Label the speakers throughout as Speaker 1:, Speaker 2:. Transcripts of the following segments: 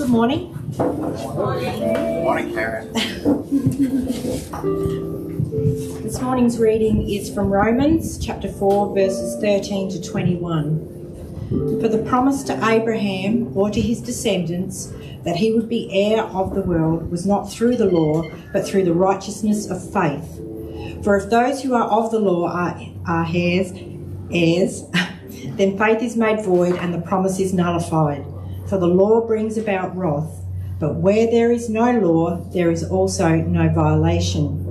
Speaker 1: Good morning.
Speaker 2: Good Morning, Karen.
Speaker 1: This morning's reading is from Romans chapter 4, verses 13 to 21. For the promise to Abraham or to his descendants that he would be heir of the world was not through the law, but through the righteousness of faith. For if those who are of the law are, are heirs, heirs, then faith is made void and the promise is nullified. For the law brings about wrath. But where there is no law, there is also no violation.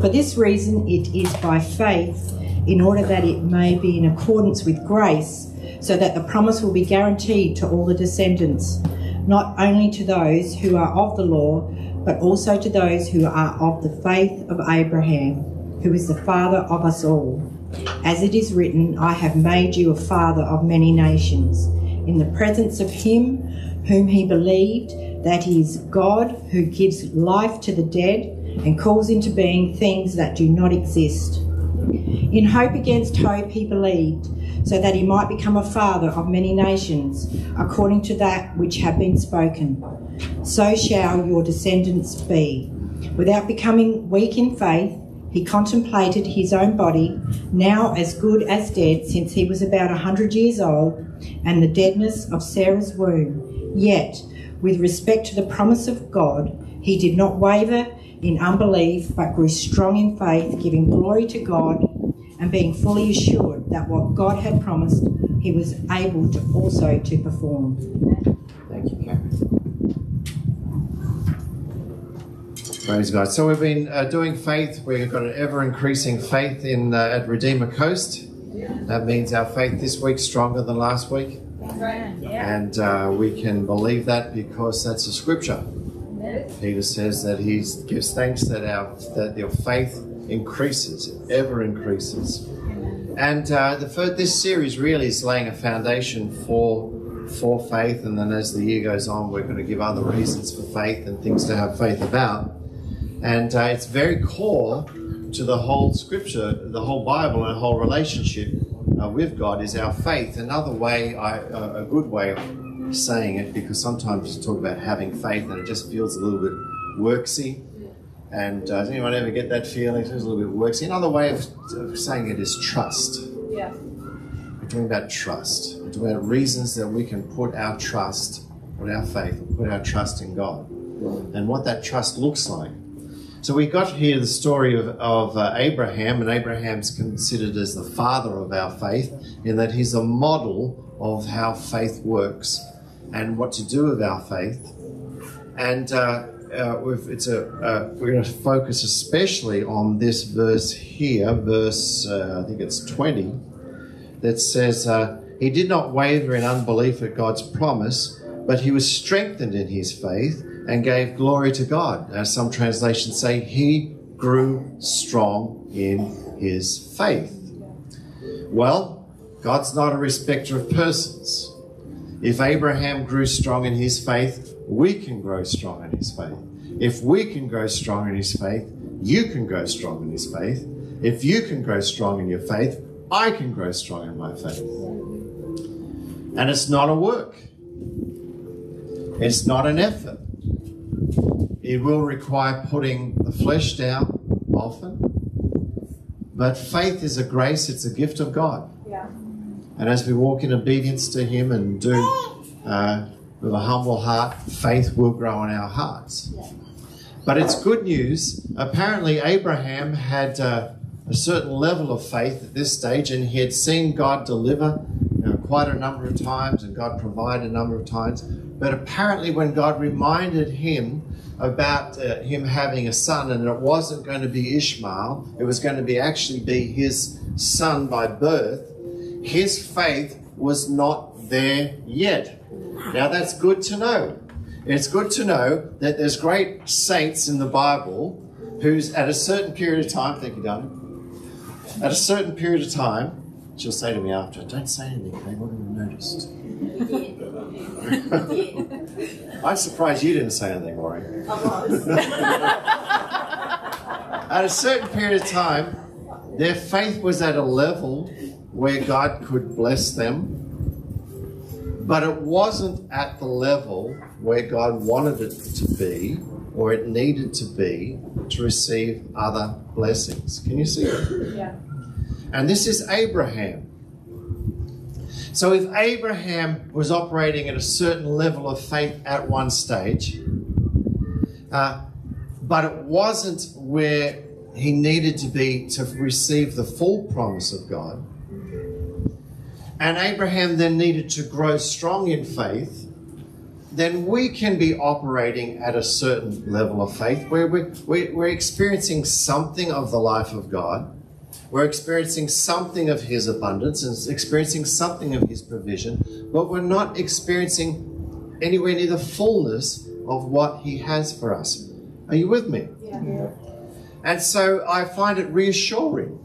Speaker 1: For this reason, it is by faith, in order that it may be in accordance with grace, so that the promise will be guaranteed to all the descendants, not only to those who are of the law, but also to those who are of the faith of Abraham, who is the father of us all. As it is written, I have made you a father of many nations, in the presence of him whom he believed, that is God who gives life to the dead and calls into being things that do not exist. In hope against hope, he believed, so that he might become a father of many nations, according to that which had been spoken. So shall your descendants be. Without becoming weak in faith, he contemplated his own body, now as good as dead, since he was about a hundred years old, and the deadness of Sarah's womb. Yet, with respect to the promise of God, he did not waver in unbelief, but grew strong in faith, giving glory to God, and being fully assured that what God had promised, he was able to also to perform.
Speaker 2: Thank you, Karen. Praise God. So we've been uh, doing faith. We've got an ever increasing faith in uh, at Redeemer Coast. That means our faith this week's stronger than last week, and uh, we can believe that because that's a scripture. Peter says that he gives thanks that our that your faith increases, ever increases. And uh, the first, this series really is laying a foundation for for faith, and then as the year goes on, we're going to give other reasons for faith and things to have faith about. And uh, it's very core to the whole Scripture, the whole Bible, and the whole relationship uh, with God is our faith. Another way, I, uh, a good way of saying it, because sometimes you talk about having faith and it just feels a little bit worksy. And uh, does anyone ever get that feeling? It feels a little bit worksy. Another way of, of saying it is trust.
Speaker 3: Yeah.
Speaker 2: We're talking about trust. We're talking about reasons that we can put our trust, put our faith, put our trust in God, and what that trust looks like. So we got here the story of, of uh, Abraham, and Abraham's considered as the father of our faith, in that he's a model of how faith works and what to do with our faith. And uh, uh, it's a, uh, we're going to focus especially on this verse here, verse uh, I think it's 20, that says, uh, He did not waver in unbelief at God's promise, but he was strengthened in his faith and gave glory to God. As some translations say, he grew strong in his faith. Well, God's not a respecter of persons. If Abraham grew strong in his faith, we can grow strong in his faith. If we can grow strong in his faith, you can grow strong in his faith. If you can grow strong in your faith, I can grow strong in my faith. And it's not a work, it's not an effort. It will require putting the flesh down often. But faith is a grace, it's a gift of God.
Speaker 3: Yeah.
Speaker 2: And as we walk in obedience to Him and do uh, with a humble heart, faith will grow in our hearts. But it's good news. Apparently, Abraham had uh, a certain level of faith at this stage, and he had seen God deliver know, quite a number of times and God provided a number of times. But apparently, when God reminded him about uh, him having a son, and it wasn't going to be Ishmael, it was going to be actually be his son by birth, his faith was not there yet. Now that's good to know. It's good to know that there's great saints in the Bible who's at a certain period of time, thank you, darling, at a certain period of time, she'll say to me after, don't say anything, Kay, what have noticed? I'm surprised you didn't say anything, Maureen. at a certain period of time, their faith was at a level where God could bless them, but it wasn't at the level where God wanted it to be or it needed to be to receive other blessings. Can you see it?
Speaker 3: Yeah.
Speaker 2: And this is Abraham. So if Abraham was operating at a certain level of faith at one stage, uh, but it wasn't where he needed to be to receive the full promise of God, and Abraham then needed to grow strong in faith, then we can be operating at a certain level of faith where we're, we're experiencing something of the life of God. We're experiencing something of His abundance and experiencing something of His provision, but we're not experiencing anywhere near the fullness of what He has for us. Are you with me?
Speaker 3: Yeah.
Speaker 2: And so I find it reassuring.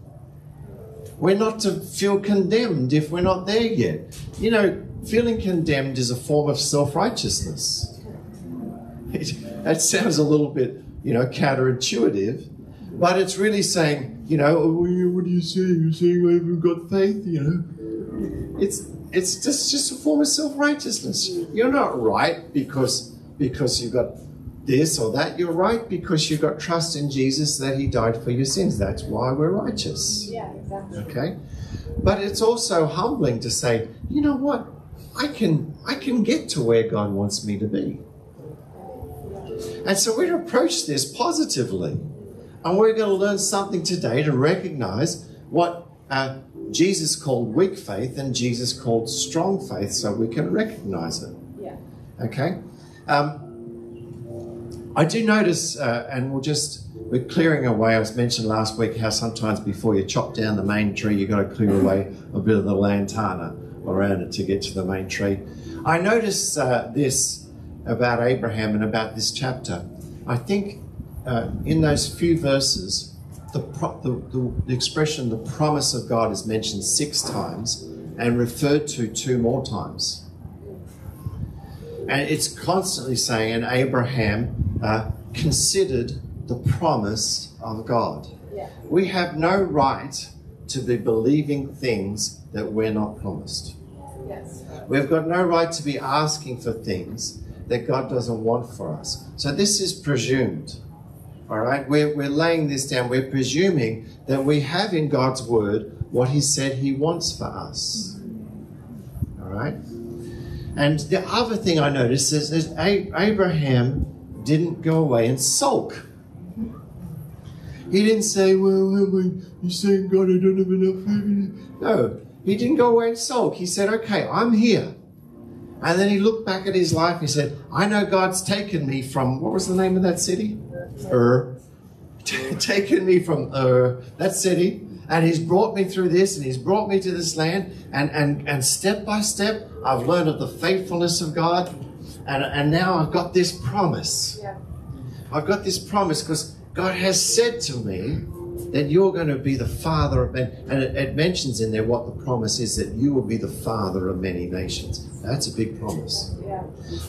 Speaker 2: We're not to feel condemned if we're not there yet. You know, feeling condemned is a form of self righteousness. It, that sounds a little bit, you know, counterintuitive, but it's really saying, you know, oh, what do you say? You're saying I haven't got faith, you know? It's it's just just a form of self righteousness. You're not right because because you've got this or that. You're right because you've got trust in Jesus that He died for your sins. That's why we're righteous.
Speaker 3: Yeah, exactly.
Speaker 2: Okay? But it's also humbling to say, you know what? I can I can get to where God wants me to be. And so we approach this positively. And we're going to learn something today to recognize what uh, Jesus called weak faith and Jesus called strong faith so we can recognize it.
Speaker 3: Yeah.
Speaker 2: Okay? Um, I do notice, uh, and we'll just, we're clearing away. I was mentioned last week how sometimes before you chop down the main tree, you've got to clear away a bit of the lantana around it to get to the main tree. I notice uh, this about Abraham and about this chapter. I think uh, in those few verses, the, pro- the, the, the expression the promise of God is mentioned six times and referred to two more times. And it's constantly saying, and Abraham uh, considered the promise of God.
Speaker 3: Yeah.
Speaker 2: We have no right to be believing things that we're not promised.
Speaker 3: Yes.
Speaker 2: We've got no right to be asking for things that God doesn't want for us. So this is presumed. All right? We're, we're laying this down. We're presuming that we have in God's word what He said He wants for us. All right? And the other thing I noticed is, is Abraham didn't go away and sulk. He didn't say, Well, you're saying God, I don't have enough food. No, he didn't go away and sulk. He said, Okay, I'm here. And then he looked back at his life. He said, I know God's taken me from, what was the name of that city? Er. Ur. taken me from Ur, that city. And he's brought me through this and he's brought me to this land. And, and, and step by step, I've learned of the faithfulness of God. And, and now I've got this promise.
Speaker 3: Yeah.
Speaker 2: I've got this promise because God has said to me that you're going to be the father of men. And it, it mentions in there what the promise is that you will be the father of many nations. That's a big promise.
Speaker 3: Yeah.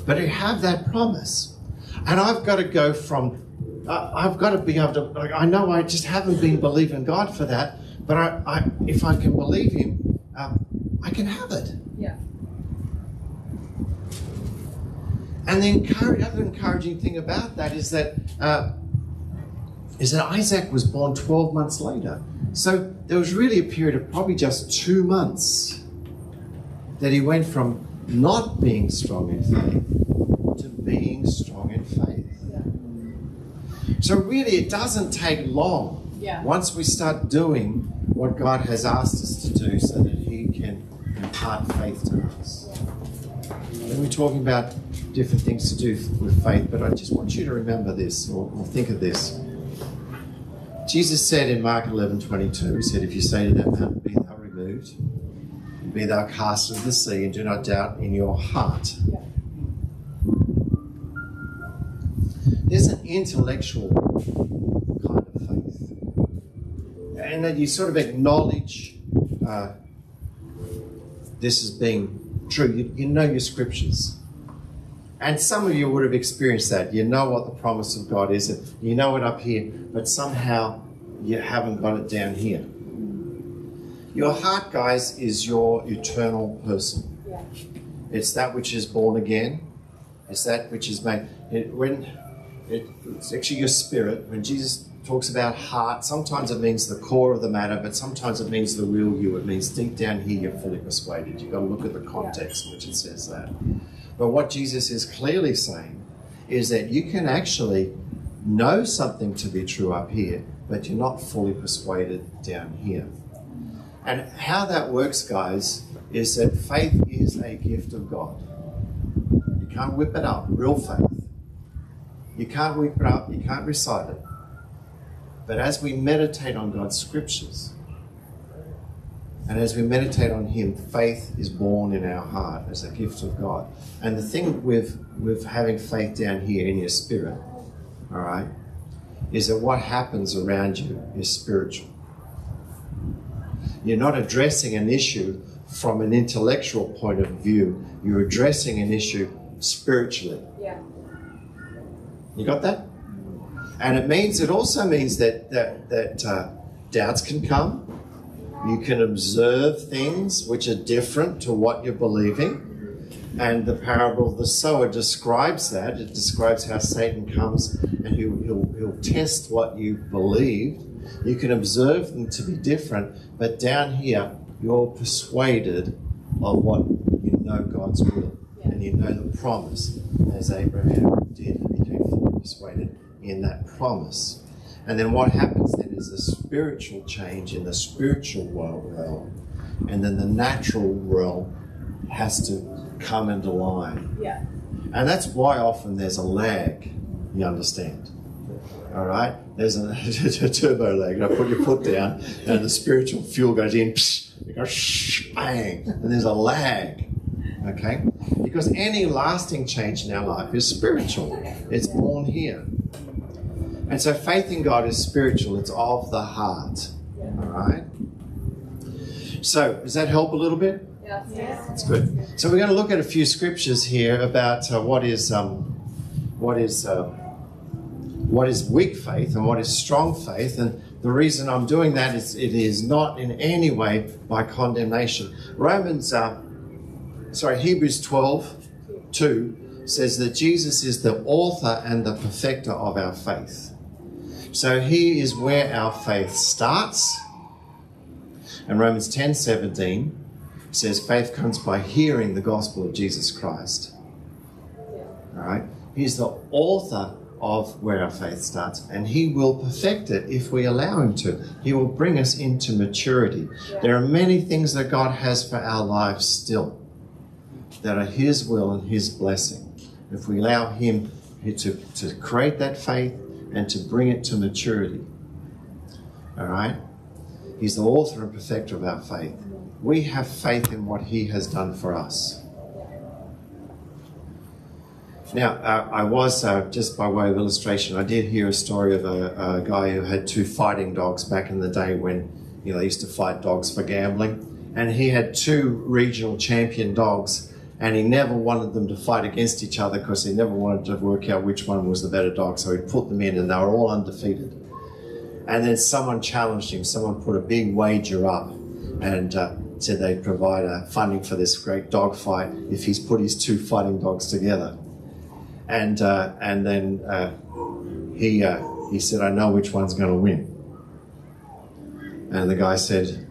Speaker 2: But to have that promise, and I've got to go from, uh, I've got to be able to, like, I know I just haven't been believing God for that, but I, I if I can believe Him, um, I can have it.
Speaker 3: Yeah.
Speaker 2: And the encourage, other encouraging thing about that is that uh, is that Isaac was born 12 months later. So there was really a period of probably just two months that he went from not being strong in faith to being strong in faith.
Speaker 3: Yeah.
Speaker 2: So really, it doesn't take long
Speaker 3: Yeah.
Speaker 2: once we start doing what God has asked us to do so that He can impart faith to us. And we're talking about different things to do with faith, but I just want you to remember this or, or think of this. Jesus said in Mark 11 22, He said, If you say to that mountain, Be thou removed, be thou cast into the sea, and do not doubt in your heart.
Speaker 3: Yeah.
Speaker 2: Intellectual kind of faith. And that you sort of acknowledge uh, this as being true. You, you know your scriptures. And some of you would have experienced that. You know what the promise of God is, and you know it up here, but somehow you haven't got it down here. Your heart, guys, is your eternal person.
Speaker 3: Yeah.
Speaker 2: It's that which is born again. It's that which is made. It, when it, it's actually your spirit. When Jesus talks about heart, sometimes it means the core of the matter, but sometimes it means the real you. It means deep down here you're fully persuaded. You've got to look at the context in which it says that. But what Jesus is clearly saying is that you can actually know something to be true up here, but you're not fully persuaded down here. And how that works, guys, is that faith is a gift of God. You can't whip it up, real faith. You can't whip it up, you can't recite it. But as we meditate on God's scriptures, and as we meditate on Him, faith is born in our heart as a gift of God. And the thing with, with having faith down here in your spirit, all right, is that what happens around you is spiritual. You're not addressing an issue from an intellectual point of view, you're addressing an issue spiritually.
Speaker 3: Yeah.
Speaker 2: You got that? And it means it also means that that, that uh, doubts can come. You can observe things which are different to what you're believing. And the parable of the sower describes that. It describes how Satan comes and he'll, he'll, he'll test what you believed. You can observe them to be different, but down here, you're persuaded of what you know God's will and you know the promise, as Abraham did. He became fully persuaded in that promise. And then what happens then is a spiritual change in the spiritual world realm, and then the natural realm has to come into line.
Speaker 3: Yeah.
Speaker 2: And that's why often there's a lag, you understand. All right? There's a, a turbo lag. I put your foot down, and the spiritual fuel goes in, psh, it goes shh, bang, and there's a lag. Okay? Because any lasting change in our life is spiritual, it's born here. And so faith in God is spiritual, it's of the heart. All right? So, does that help a little bit?
Speaker 3: Yes.
Speaker 2: That's good. So we're going to look at a few scriptures here about uh, what is um, what is uh, what is weak faith and what is strong faith. And the reason I'm doing that is it is not in any way by condemnation. Romans, uh, sorry, Hebrews 12, 2 says that Jesus is the author and the perfecter of our faith. So he is where our faith starts. And Romans 10, 17 says faith comes by hearing the gospel of Jesus Christ. All right? He's the author of where our faith starts, and He will perfect it if we allow Him to. He will bring us into maturity. There are many things that God has for our lives still that are His will and His blessing. If we allow Him to, to create that faith and to bring it to maturity. All right? He's the author and perfecter of our faith we have faith in what He has done for us. Now, uh, I was, uh, just by way of illustration, I did hear a story of a, a, guy who had two fighting dogs back in the day when you know, they used to fight dogs for gambling. And he had two regional champion dogs, and he never wanted them to fight against each other because he never wanted to work out which one was the better dog. So he put them in, and they were all undefeated. And then someone challenged him, someone put a big wager up, and uh, said they'd provide uh, funding for this great dog fight if he's put his two fighting dogs together. And uh, and then uh, he uh, he said, "I know which one's going to win." And the guy said,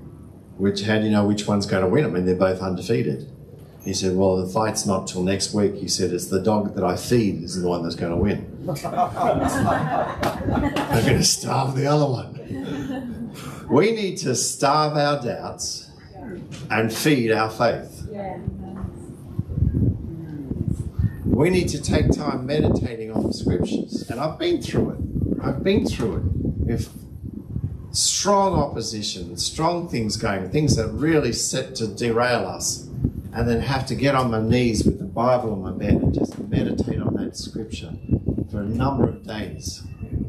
Speaker 2: "Which? How do you know which one's going to win? I mean, they're both undefeated." He said, "Well, the fight's not till next week." He said, "It's the dog that I feed is the one that's going to win. I'm going to starve the other one." We need to starve our doubts and feed our faith. We need to take time meditating on the scriptures. And I've been through it. I've been through it with strong opposition, strong things going, things that really set to derail us, and then have to get on my knees with the Bible on my bed and just meditate on that scripture for a number of days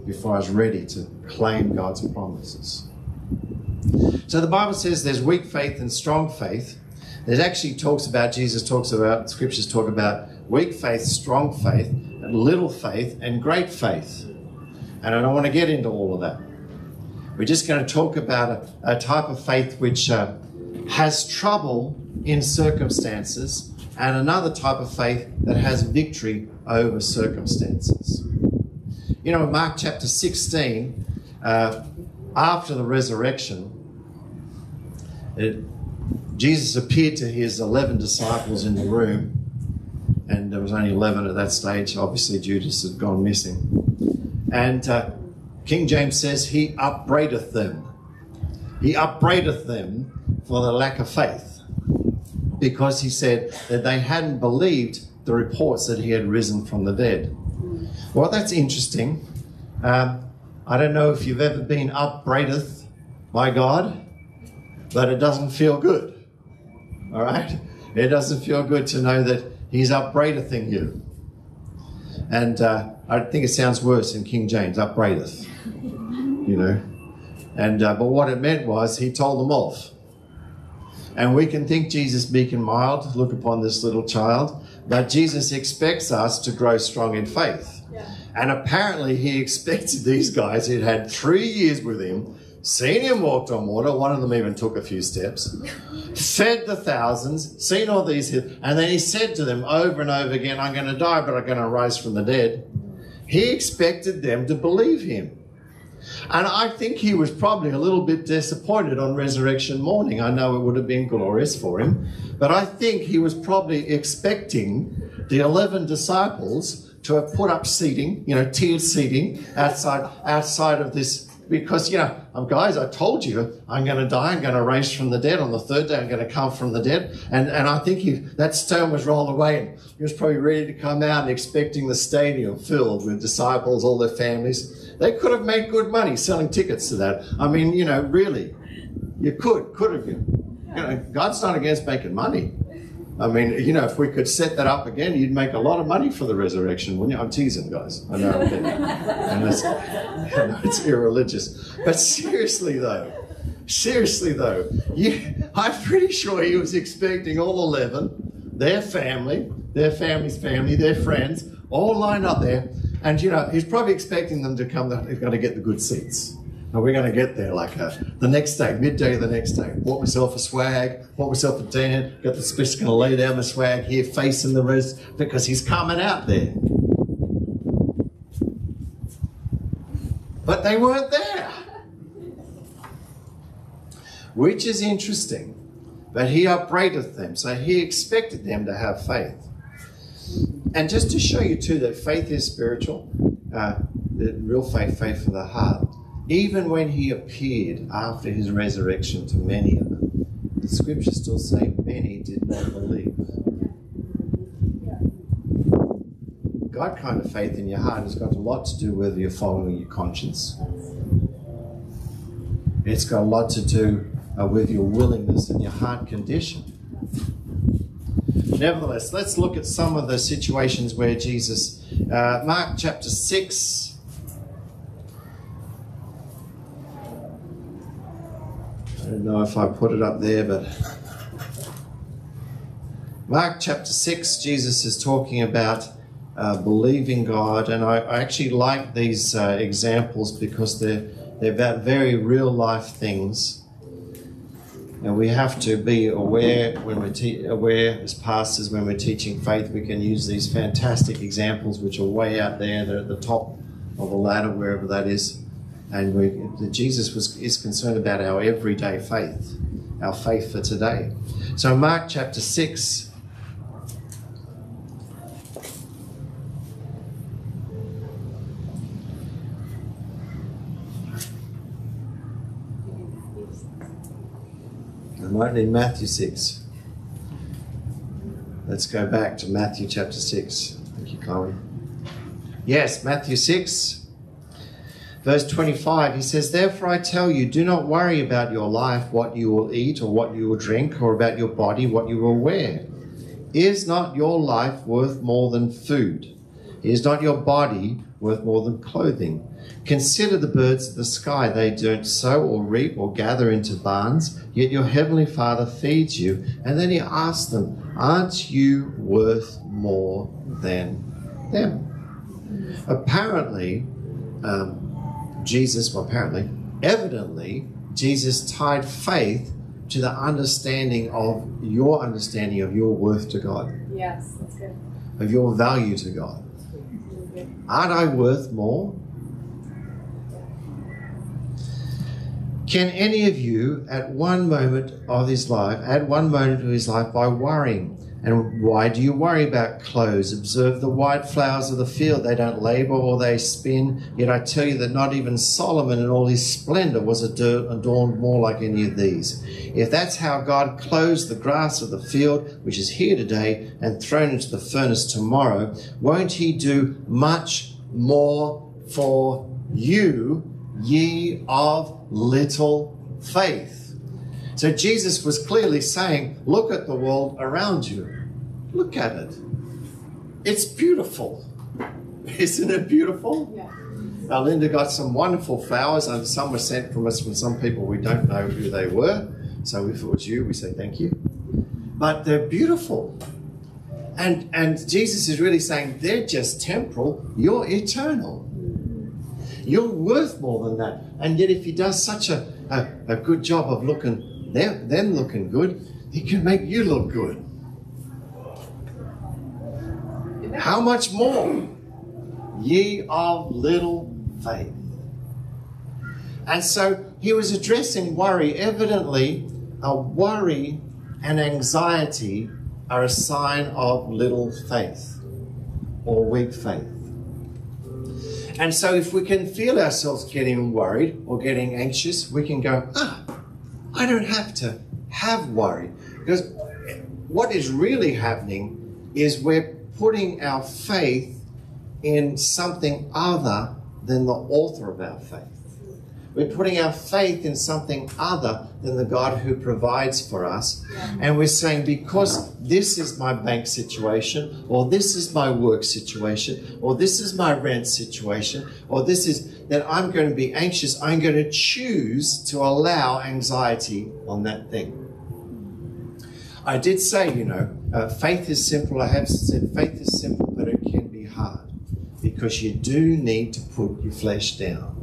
Speaker 2: before I was ready to claim God's promises. So the Bible says there's weak faith and strong faith. It actually talks about, Jesus talks about, scriptures talk about weak faith, strong faith, and little faith, and great faith. And I don't want to get into all of that. We're just going to talk about a, a type of faith which uh, has trouble in circumstances, and another type of faith that has victory over circumstances. You know, in Mark chapter 16, uh, after the resurrection, it, Jesus appeared to his 11 disciples in the room, and there was only 11 at that stage. Obviously, Judas had gone missing. And uh, King James says, He upbraideth them. He upbraideth them for the lack of faith because he said that they hadn't believed the reports that he had risen from the dead. Well, that's interesting. Um, I don't know if you've ever been upbraideth by God, but it doesn't feel good. All right? It doesn't feel good to know that He's upbraidething you. And uh, I think it sounds worse in King James, upbraideth. You know? And uh, but what it meant was he told them off. And we can think Jesus meek and mild, look upon this little child, but Jesus expects us to grow strong in faith.
Speaker 3: Yeah.
Speaker 2: And apparently he expected these guys who'd had three years with him, seen him walked on water, one of them even took a few steps, fed the thousands, seen all these, and then he said to them over and over again, I'm going to die, but I'm going to rise from the dead. He expected them to believe him. And I think he was probably a little bit disappointed on resurrection morning. I know it would have been glorious for him, but I think he was probably expecting the 11 disciples to have put up seating, you know, tiered seating outside outside of this because you know, um, guys, I told you I'm going to die. I'm going to raise from the dead on the third day. I'm going to come from the dead. And and I think he, that stone was rolled away, and he was probably ready to come out and expecting the stadium filled with disciples, all their families. They could have made good money selling tickets to that. I mean, you know, really, you could, could have you? You know, God's not against making money. I mean, you know, if we could set that up again, you'd make a lot of money for the resurrection, wouldn't you? I'm teasing, guys. I know, and it's, I know it's irreligious. But seriously, though, seriously, though, you, I'm pretty sure he was expecting all 11, their family, their family's family, their friends, all lined up there. And, you know, he's probably expecting them to come, they've got to get the good seats. And we're going to get there like uh, the next day, midday the next day. Bought myself a swag, bought myself a tan, got the specialist going to lay down the swag here facing the rest because he's coming out there. But they weren't there. Which is interesting. But he upbraideth them, so he expected them to have faith. And just to show you too that faith is spiritual, uh, the real faith, faith of the heart. Even when he appeared after his resurrection to many of them, the scriptures still say many did not believe. God kind of faith in your heart has got a lot to do whether you're following your conscience. It's got a lot to do uh, with your willingness and your heart condition. Nevertheless, let's look at some of the situations where Jesus, uh, Mark chapter 6. I don't know if I put it up there, but Mark chapter 6, Jesus is talking about uh, believing God, and I, I actually like these uh, examples because they're, they're about very real life things. And we have to be aware when we're te- aware as pastors when we're teaching faith. We can use these fantastic examples, which are way out there. They're at the top of the ladder, wherever that is. And we, Jesus was is concerned about our everyday faith, our faith for today. So Mark chapter six. I might need Matthew 6. Let's go back to Matthew chapter 6. Thank you, Chloe. Yes, Matthew 6, verse 25. He says, Therefore I tell you, do not worry about your life, what you will eat or what you will drink, or about your body, what you will wear. Is not your life worth more than food? Is not your body worth more than clothing? Consider the birds of the sky. They don't sow or reap or gather into barns, yet your heavenly Father feeds you. And then he asks them, Aren't you worth more than them? Apparently, um, Jesus, well, apparently, evidently, Jesus tied faith to the understanding of your understanding of your worth to God.
Speaker 3: Yes, that's good.
Speaker 2: of your value to God. Aren't I worth more? Can any of you, at one moment of his life, add one moment of his life by worrying? And why do you worry about clothes? Observe the white flowers of the field. They don't labor or they spin. Yet I tell you that not even Solomon in all his splendor was adorned more like any of these. If that's how God clothes the grass of the field, which is here today and thrown into the furnace tomorrow, won't he do much more for you, ye of little faith? So Jesus was clearly saying, Look at the world around you. Look at it. It's beautiful. Isn't it beautiful?
Speaker 3: Yeah.
Speaker 2: Now, Linda got some wonderful flowers, and some were sent from us from some people we don't know who they were. So if it was you, we say thank you. But they're beautiful. And, and Jesus is really saying they're just temporal, you're eternal. You're worth more than that. And yet, if he does such a, a, a good job of looking them, looking good, he can make you look good. How much more? Ye of little faith. And so he was addressing worry. Evidently, a worry and anxiety are a sign of little faith or weak faith. And so, if we can feel ourselves getting worried or getting anxious, we can go, ah, I don't have to have worry. Because what is really happening is we're putting our faith in something other than the author of our faith. We're putting our faith in something other than the God who provides for us. And we're saying, because this is my bank situation, or this is my work situation, or this is my rent situation, or this is that I'm going to be anxious, I'm going to choose to allow anxiety on that thing. I did say, you know, uh, faith is simple. I have said faith is simple, but it can be hard because you do need to put your flesh down.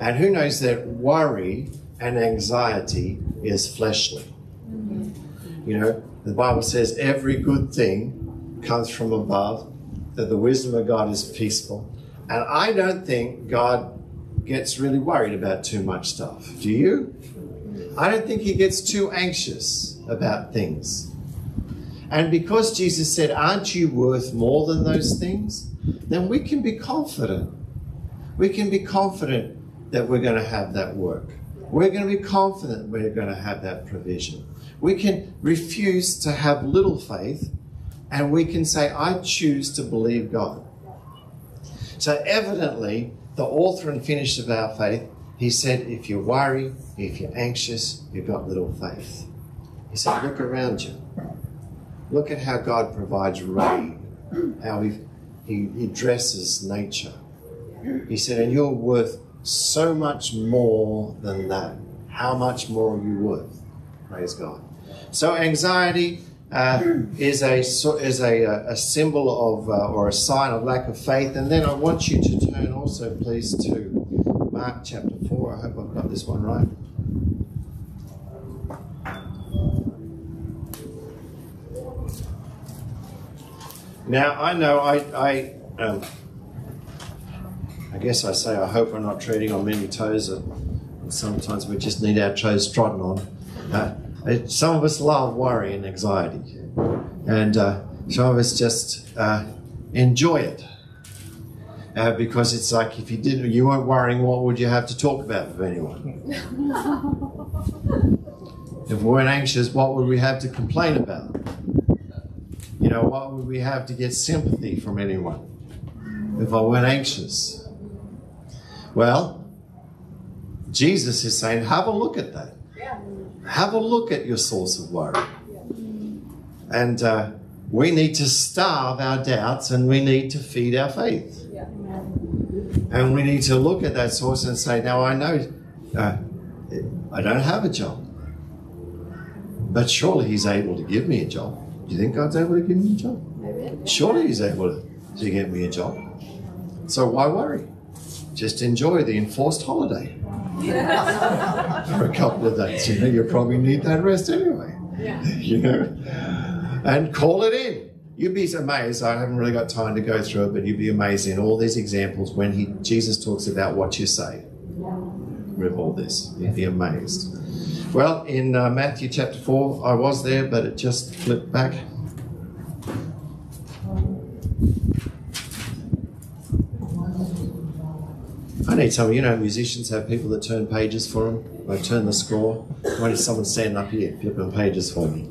Speaker 2: And who knows that worry and anxiety is fleshly? You know, the Bible says every good thing comes from above, that the wisdom of God is peaceful. And I don't think God gets really worried about too much stuff. Do you? I don't think he gets too anxious about things. And because Jesus said, Aren't you worth more than those things? Then we can be confident. We can be confident that we're going to have that work. We're going to be confident we're going to have that provision. We can refuse to have little faith and we can say, I choose to believe God. So, evidently, the author and finisher of our faith, he said, if you worry, if you're anxious, you've got little faith. He said, look around you. Look at how God provides rain, how he, he, he dresses nature. He said, and you're worth so much more than that. How much more are you worth? Praise God. So anxiety uh, is a is a, a symbol of uh, or a sign of lack of faith. And then I want you to turn also, please, to Mark chapter four. I hope I've got this one right. Now I know I I. Um, I guess I say I hope we're not treading on many toes. And sometimes we just need our toes trodden on. Uh, it, some of us love worry and anxiety, and uh, some of us just uh, enjoy it uh, because it's like if you didn't, you weren't worrying, what would you have to talk about with anyone? if we weren't anxious, what would we have to complain about? You know, what would we have to get sympathy from anyone if I weren't anxious? Well, Jesus is saying, have a look at that.
Speaker 3: Yeah.
Speaker 2: Have a look at your source of worry. And uh, we need to starve our doubts and we need to feed our faith.
Speaker 3: Yeah.
Speaker 2: And we need to look at that source and say, now I know uh, I don't have a job, but surely He's able to give me a job. Do you think God's able to give me a job? Surely He's able to, to get me a job. So why worry? Just enjoy the enforced holiday for a couple of days. You know, you probably need that rest anyway.
Speaker 3: Yeah.
Speaker 2: You know, and call it in. you'd be amazed. I haven't really got time to go through it, but you'd be amazed in all these examples when he Jesus talks about what you say with all this. You'd be amazed. Well, in uh, Matthew chapter 4, I was there, but it just flipped back. I need some, you know, musicians have people that turn pages for them. They turn the score. Why need someone stand up here flipping pages for me?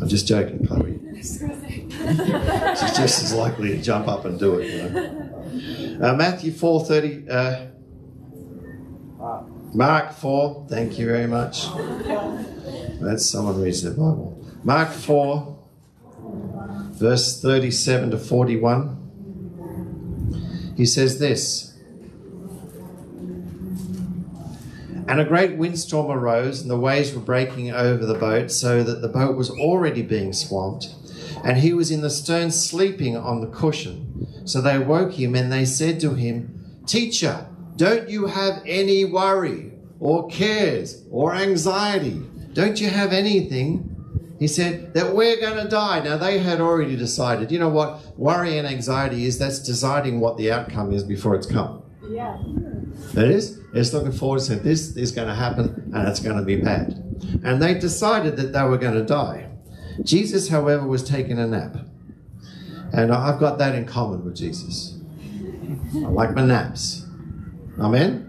Speaker 2: I'm just joking, Chloe. She's just as likely to jump up and do it, you know. Uh, Matthew 4.30, uh, Mark 4, thank you very much. That's someone reads the Bible. Mark 4, verse 37 to 41. He says this. And a great windstorm arose, and the waves were breaking over the boat, so that the boat was already being swamped. And he was in the stern sleeping on the cushion. So they woke him, and they said to him, Teacher, don't you have any worry, or cares, or anxiety? Don't you have anything? He said that we're going to die. Now, they had already decided. You know what? Worry and anxiety is that's deciding what the outcome is before it's come.
Speaker 3: Yeah.
Speaker 2: That is, it's looking forward to saying this is going to happen and it's going to be bad. And they decided that they were going to die. Jesus, however, was taking a nap. And I've got that in common with Jesus. I like my naps. Amen?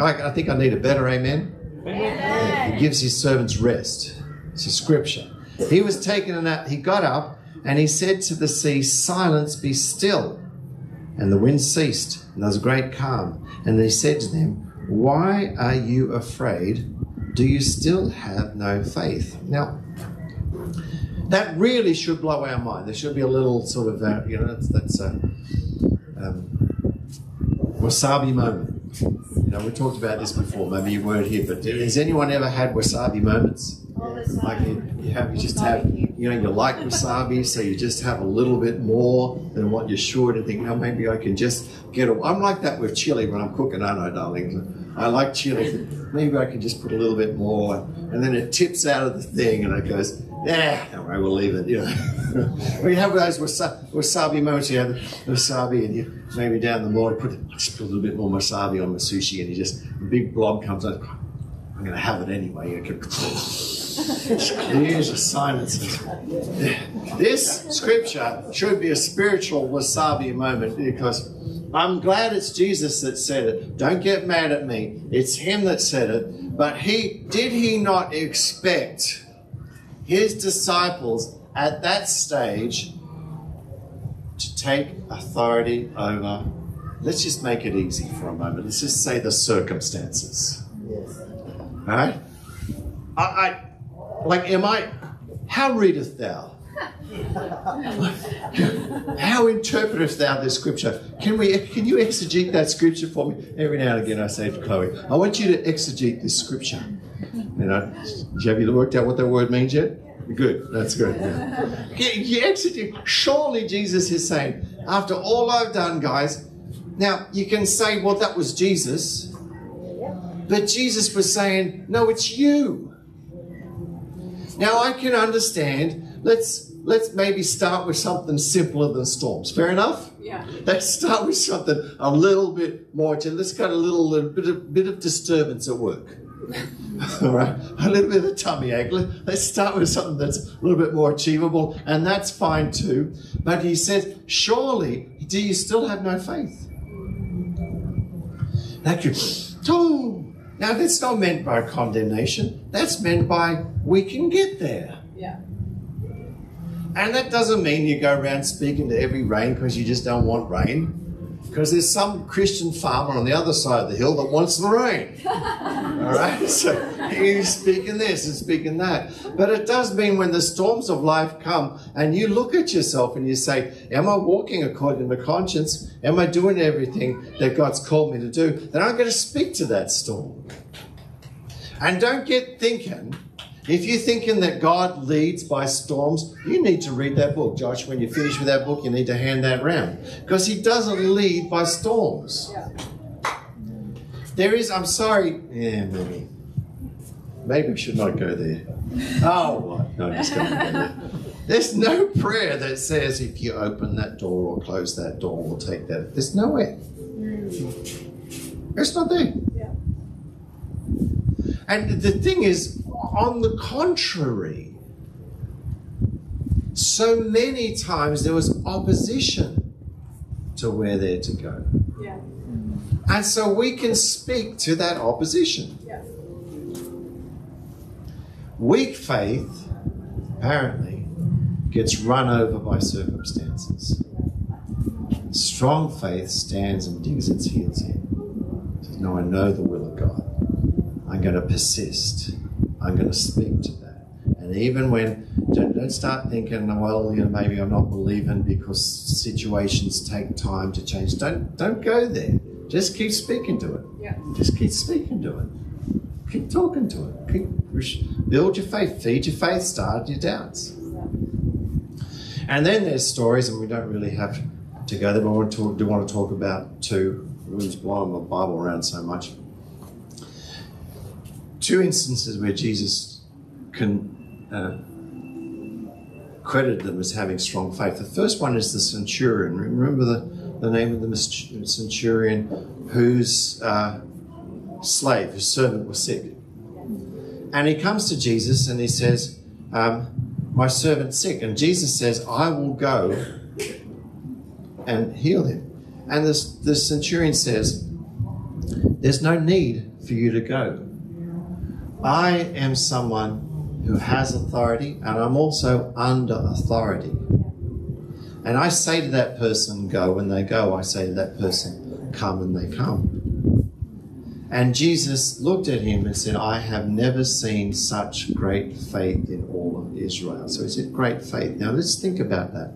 Speaker 2: I, I think I need a better amen. He gives his servants rest. It's a scripture. He was taking a nap. He got up and he said to the sea, Silence, be still. And the wind ceased, and there was a great calm. And he said to them, Why are you afraid? Do you still have no faith? Now, that really should blow our mind. There should be a little sort of, uh, you know, that's, that's a um, wasabi moment. You know, we talked about this before. Maybe you weren't here, but has anyone ever had wasabi moments? Like you, you have, you just have, you know, you like wasabi, so you just have a little bit more than what you should, and think, oh, maybe I can just get. A, I'm like that with chili when I'm cooking, aren't I, darling? I like chili. Maybe I can just put a little bit more, and then it tips out of the thing, and it goes, yeah, all right, we'll leave it. You know, we have those wasabi, wasabi moments. You have wasabi, and you maybe down the morning put just put a little bit more wasabi on the sushi, and you just a big blob comes out. I'm going to have it anyway. You can, clears the silences. This scripture should be a spiritual wasabi moment because I'm glad it's Jesus that said it. Don't get mad at me. It's him that said it. But he did he not expect his disciples at that stage to take authority over let's just make it easy for a moment. Let's just say the circumstances. Right? I, I like, am I? How readest thou? how interpretest thou this scripture? Can we? Can you exegete that scripture for me? Every now and again, I say to Chloe, "I want you to exegete this scripture." You know, have you worked out what that word means yet? Good, that's good. Yeah. You exegete. Surely Jesus is saying, after all I've done, guys. Now you can say, "Well, that was Jesus," but Jesus was saying, "No, it's you." Now I can understand. Let's let's maybe start with something simpler than storms. Fair enough?
Speaker 3: Yeah.
Speaker 2: Let's start with something a little bit more. Let's get a little, little bit of bit of disturbance at work. All right, a little bit of a tummy ache. Let- Let's start with something that's a little bit more achievable, and that's fine too. But he says, surely, do you still have no faith? That you, oh, now that's not meant by condemnation. That's meant by we can get there.
Speaker 3: Yeah.
Speaker 2: And that doesn't mean you go around speaking to every rain because you just don't want rain. Because there's some Christian farmer on the other side of the hill that wants the rain. All right? So he's speaking this and speaking that. But it does mean when the storms of life come and you look at yourself and you say, Am I walking according to conscience? Am I doing everything that God's called me to do? Then I'm going to speak to that storm. And don't get thinking, if you're thinking that God leads by storms, you need to read that book. Josh, when you finish with that book, you need to hand that round. Because he doesn't lead by storms.
Speaker 3: Yeah.
Speaker 2: There is, I'm sorry, yeah, maybe. Maybe we should not go there. Oh, what? No, I'm just going to go there. There's no prayer that says if you open that door or close that door, we'll take that. There's nowhere. It's not there.
Speaker 3: Yeah.
Speaker 2: And the thing is, on the contrary, so many times there was opposition to where they're to go.
Speaker 3: Yeah.
Speaker 2: And so we can speak to that opposition.
Speaker 3: Yeah.
Speaker 2: Weak faith, apparently, gets run over by circumstances. Strong faith stands and digs its heels in. Says, No, I know the will of God. I'm going to persist. I'm going to speak to that. And even when, don't, don't start thinking, well, you know, maybe I'm not believing because situations take time to change. Don't, don't go there. Just keep speaking to it.
Speaker 3: Yeah.
Speaker 2: Just keep speaking to it. Keep talking to it. Keep, build your faith. Feed your faith. Start your doubts. And then there's stories, and we don't really have to go there, but I want to talk, do want to talk about two. Everyone's blowing my Bible around so much. Two instances where Jesus can uh, credit them as having strong faith. The first one is the centurion. Remember the, the name of the centurion whose uh, slave, whose servant was sick. And he comes to Jesus and he says, um, My servant's sick. And Jesus says, I will go and heal him. And this, the centurion says, There's no need for you to go. I am someone who has authority and I'm also under authority. And I say to that person, Go. When they go, I say to that person, Come, and they come. And Jesus looked at him and said, I have never seen such great faith in all of Israel. So he said, Great faith. Now let's think about that.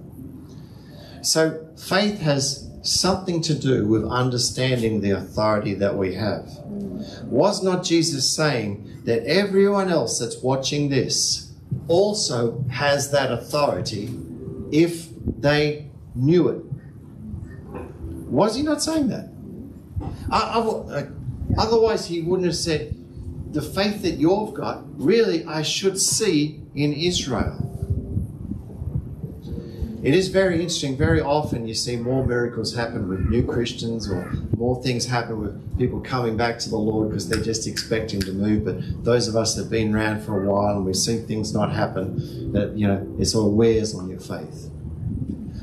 Speaker 2: So faith has something to do with understanding the authority that we have. Was not Jesus saying that everyone else that's watching this also has that authority if they knew it? Was he not saying that? Otherwise, he wouldn't have said, The faith that you've got, really, I should see in Israel. It is very interesting. Very often you see more miracles happen with new Christians or more things happen with people coming back to the Lord because they're just expecting to move. But those of us that have been around for a while and we've seen things not happen, that, you know, it sort of wears on your faith.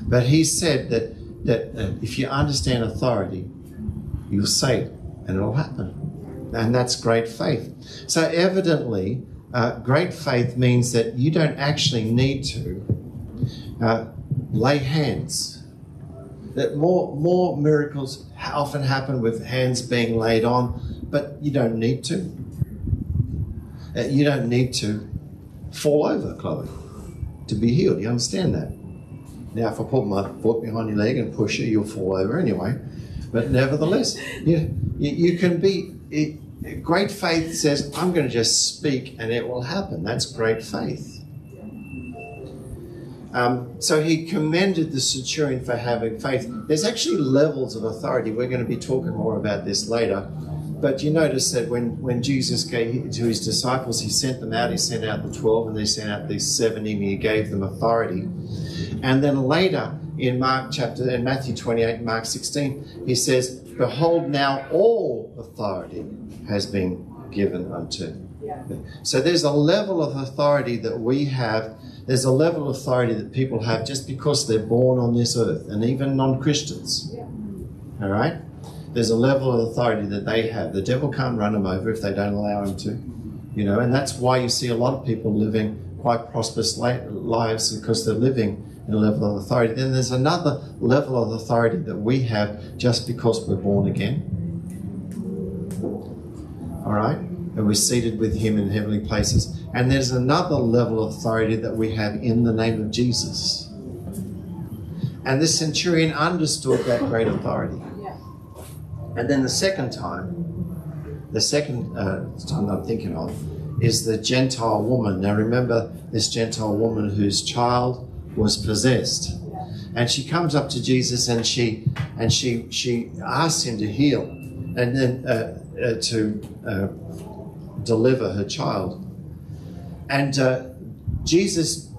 Speaker 2: But he said that, that if you understand authority, you'll say it and it'll happen. And that's great faith. So evidently, uh, great faith means that you don't actually need to uh, lay hands. That more more miracles often happen with hands being laid on, but you don't need to. Uh, you don't need to fall over, Chloe, to be healed. You understand that? Now, if I put my foot behind your leg and push you, you'll fall over anyway. But nevertheless, you, you, you can be. It, great faith says, I'm going to just speak and it will happen. That's great faith. Um, so he commended the centurion for having faith. There's actually levels of authority. We're going to be talking more about this later. But you notice that when, when Jesus gave to his disciples, he sent them out. He sent out the 12 and they sent out these 70 and he gave them authority. And then later in Mark chapter, in Matthew 28, Mark 16, he says, Behold, now all authority has been given unto.
Speaker 3: Yeah.
Speaker 2: So there's a level of authority that we have there's a level of authority that people have just because they're born on this earth, and even non Christians.
Speaker 3: Yeah. Mm.
Speaker 2: All right? There's a level of authority that they have. The devil can't run them over if they don't allow him to. You know, and that's why you see a lot of people living quite prosperous lives because they're living in a level of authority. Then there's another level of authority that we have just because we're born again. All right? And we're seated with him in heavenly places. And there's another level of authority that we have in the name of Jesus. And this centurion understood that great authority. And then the second time, the second uh, time I'm thinking of, is the Gentile woman. Now remember this Gentile woman whose child was possessed. And she comes up to Jesus and she and she she asks him to heal and then uh, uh, to uh, deliver her child. And uh, Jesus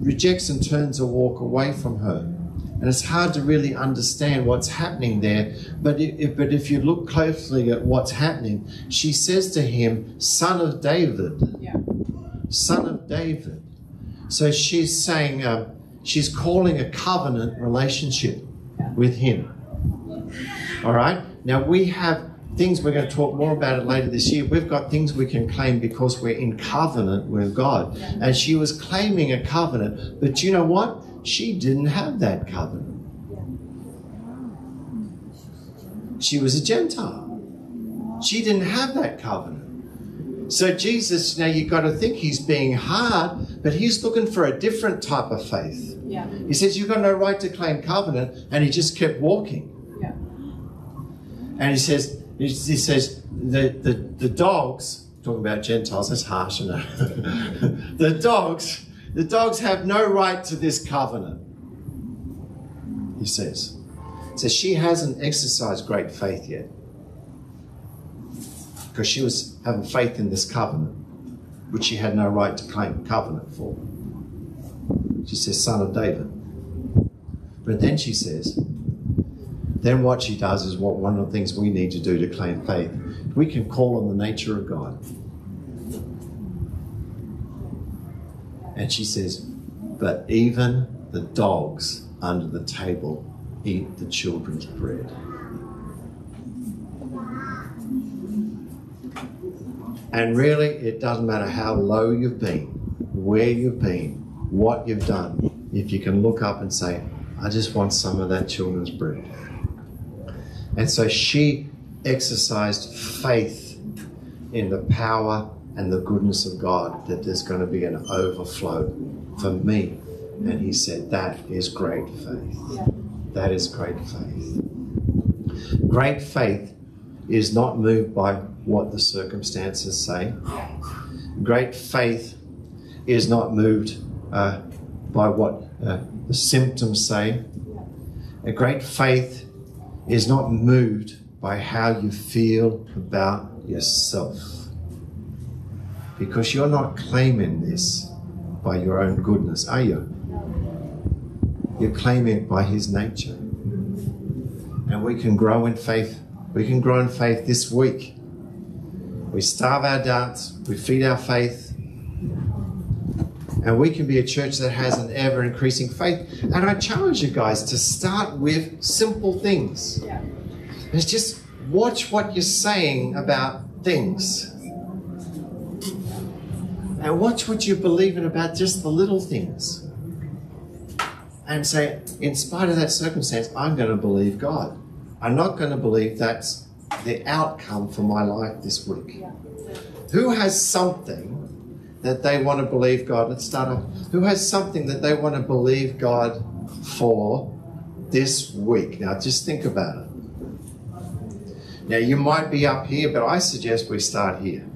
Speaker 2: rejects and turns a walk away from her. And it's hard to really understand what's happening there. But if, but if you look closely at what's happening, she says to him, Son of David.
Speaker 3: Yeah.
Speaker 2: Son of David. So she's saying, uh, she's calling a covenant relationship with him. All right? Now we have things we're going to talk more about it later this year. We've got things we can claim because we're in covenant with God. And she was claiming a covenant, but you know what? She didn't have that covenant. She was a Gentile. She didn't have that covenant. So Jesus, now you've got to think he's being hard, but he's looking for a different type of faith.
Speaker 3: Yeah.
Speaker 2: He says, You've got no right to claim covenant, and he just kept walking.
Speaker 3: Yeah.
Speaker 2: And he says, he says, the, the, the dogs, talking about Gentiles, that's harsh, isn't it? the dogs, the dogs have no right to this covenant. He says. So she hasn't exercised great faith yet. Because she was having faith in this covenant, which she had no right to claim covenant for. She says, son of David. But then she says, then what she does is what one of the things we need to do to claim faith. We can call on the nature of God. And she says, but even the dogs under the table eat the children's bread. And really, it doesn't matter how low you've been, where you've been, what you've done, if you can look up and say, I just want some of that children's bread. And so she exercised faith in the power and the goodness of God that there's going to be an overflow for me. And he said, That is great faith.
Speaker 3: Yeah.
Speaker 2: That is great faith. Great faith is not moved by what the circumstances say. Great faith is not moved uh, by what uh, the symptoms say. A great faith is not moved by how you feel about yourself. Because you're not claiming this by your own goodness, are you? You're claiming it by His nature. And we can grow in faith. We can grow in faith this week. We starve our doubts, we feed our faith, and we can be a church that has an ever increasing faith. And I challenge you guys to start with simple things.
Speaker 3: Yeah.
Speaker 2: It's just watch what you're saying about things. And watch what you're believing about just the little things. And say, in spite of that circumstance, I'm going to believe God. I'm not going to believe that's the outcome for my life this week.
Speaker 3: Yeah.
Speaker 2: Who has something that they want to believe God? Let's start off. Who has something that they want to believe God for this week? Now, just think about it. Now, you might be up here, but I suggest we start here.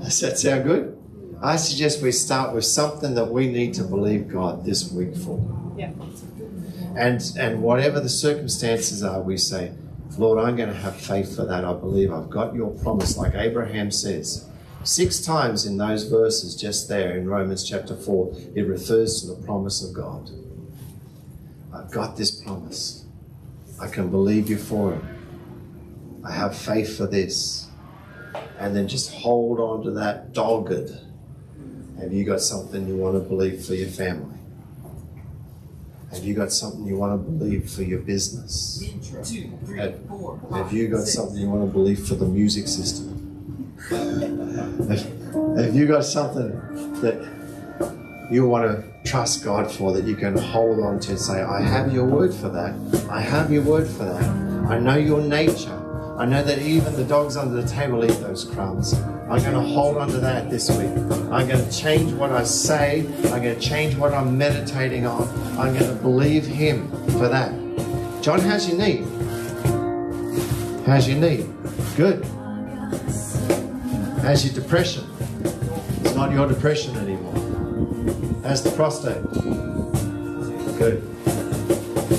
Speaker 2: Does that sound good? I suggest we start with something that we need to believe God this week for.
Speaker 3: Yeah.
Speaker 2: And, and whatever the circumstances are, we say, Lord, I'm going to have faith for that. I believe I've got your promise, like Abraham says. Six times in those verses, just there in Romans chapter 4, it refers to the promise of God. I've got this promise. I can believe you for it. I have faith for this. And then just hold on to that dogged. Have you got something you want to believe for your family? Have you got something you want to believe for your business?
Speaker 4: Two,
Speaker 2: Have, have you got something you want to believe for the music system? Have you got something that you want to trust God for that you can hold on to and say, I have your word for that. I have your word for that. I know your nature. I know that even the dogs under the table eat those crumbs. I'm going to hold on to that this week. I'm going to change what I say. I'm going to change what I'm meditating on. I'm going to believe Him for that. John, how's your knee? How's your knee? Good. Oh How's your depression? It's not your depression anymore. How's the prostate? Good.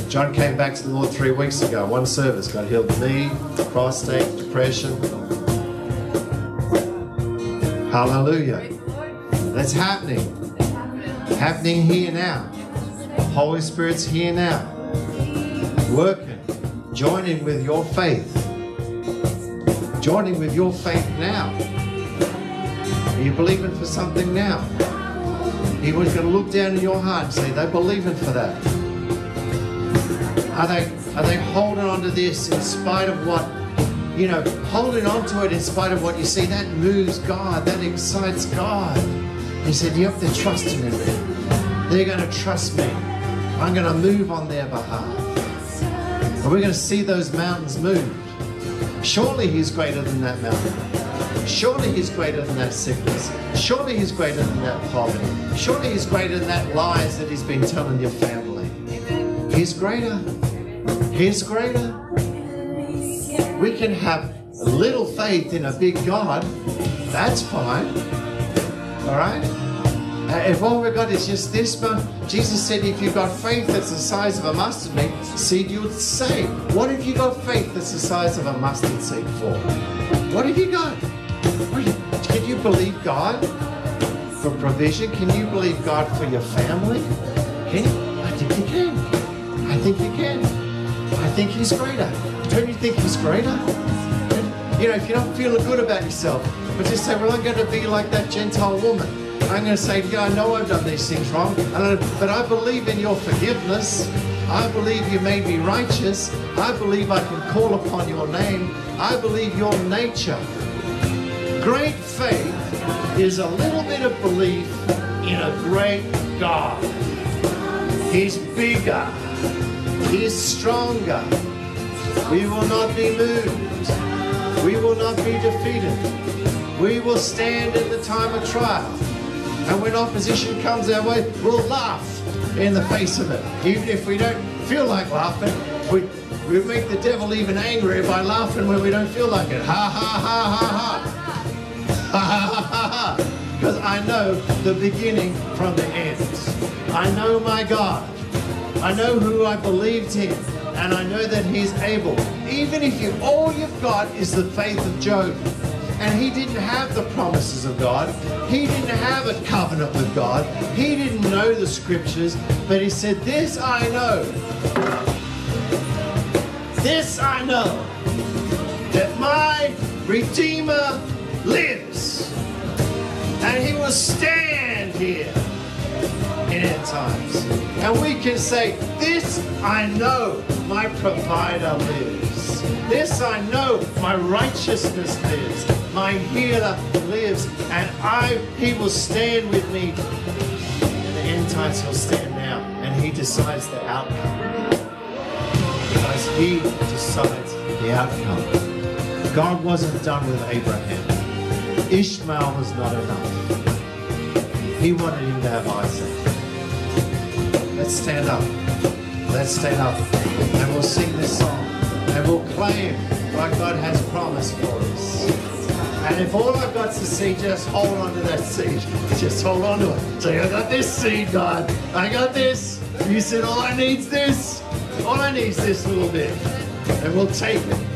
Speaker 2: John came back to the Lord three weeks ago. One service got healed the knee, prostate, depression. Hallelujah.
Speaker 3: The.
Speaker 2: That's happening.
Speaker 3: Happening.
Speaker 2: happening here now. Holy Spirit's here now. Working, joining with your faith. Joining with your faith now. Are you believing for something now? He was going to look down in your heart and say, they're believing for that. Are they, are they holding on to this in spite of what, you know, holding on to it in spite of what you see? That moves God, that excites God. He said, you have to trust in Him. They're going to trust me. I'm going to move on their behalf. And we're going to see those mountains move. Surely He's greater than that mountain. Surely He's greater than that sickness. Surely He's greater than that poverty. Surely He's greater than that lies that He's been telling your family. He's greater. He's greater. We can have little faith in a big God. That's fine. All right? Uh, if all we've got is just this one, Jesus said, if you've got faith that's the size of a mustard seed, you would say, What have you got faith that's the size of a mustard seed for? What have you got? Can you believe God for provision? Can you believe God for your family? Can you? I think you can. I think you can. I think He's greater. Don't you think He's greater? You know, if you're not feeling good about yourself, but just say, Well, I'm going to be like that Gentile woman. I'm going to say, yeah, I know I've done these things wrong, but I believe in your forgiveness. I believe you made me righteous. I believe I can call upon your name. I believe your nature. Great faith is a little bit of belief in a great God. He's bigger. He's stronger. We will not be moved. We will not be defeated. We will stand in the time of trial. And when opposition comes our way, we'll laugh in the face of it. Even if we don't feel like laughing, we, we make the devil even angrier by laughing when we don't feel like it. Ha ha ha ha ha. Because I know the beginning from the end. I know my God. I know who I believed in. And I know that he's able. Even if you all you've got is the faith of Job and he didn't have the promises of God. He didn't have a covenant with God. He didn't know the scriptures, but he said, This I know. This I know that my Redeemer lives, and he will stand here in end times. And we can say, This I know my provider lives. This I know my righteousness lives my healer lives, and I he will stand with me. In the end times, he'll stand now, and he decides the outcome. Because he decides the outcome. God wasn't done with Abraham. Ishmael was not enough. He wanted him to have Isaac. Let's stand up. Let's stand up. And we'll sing this song. And we'll claim what God has promised for us. And if all I've got to see, just hold on to that seed. Just hold on to it. Say, I got this seed, God. I got this. You said all I need is this. All I need is this little bit. And we'll take it.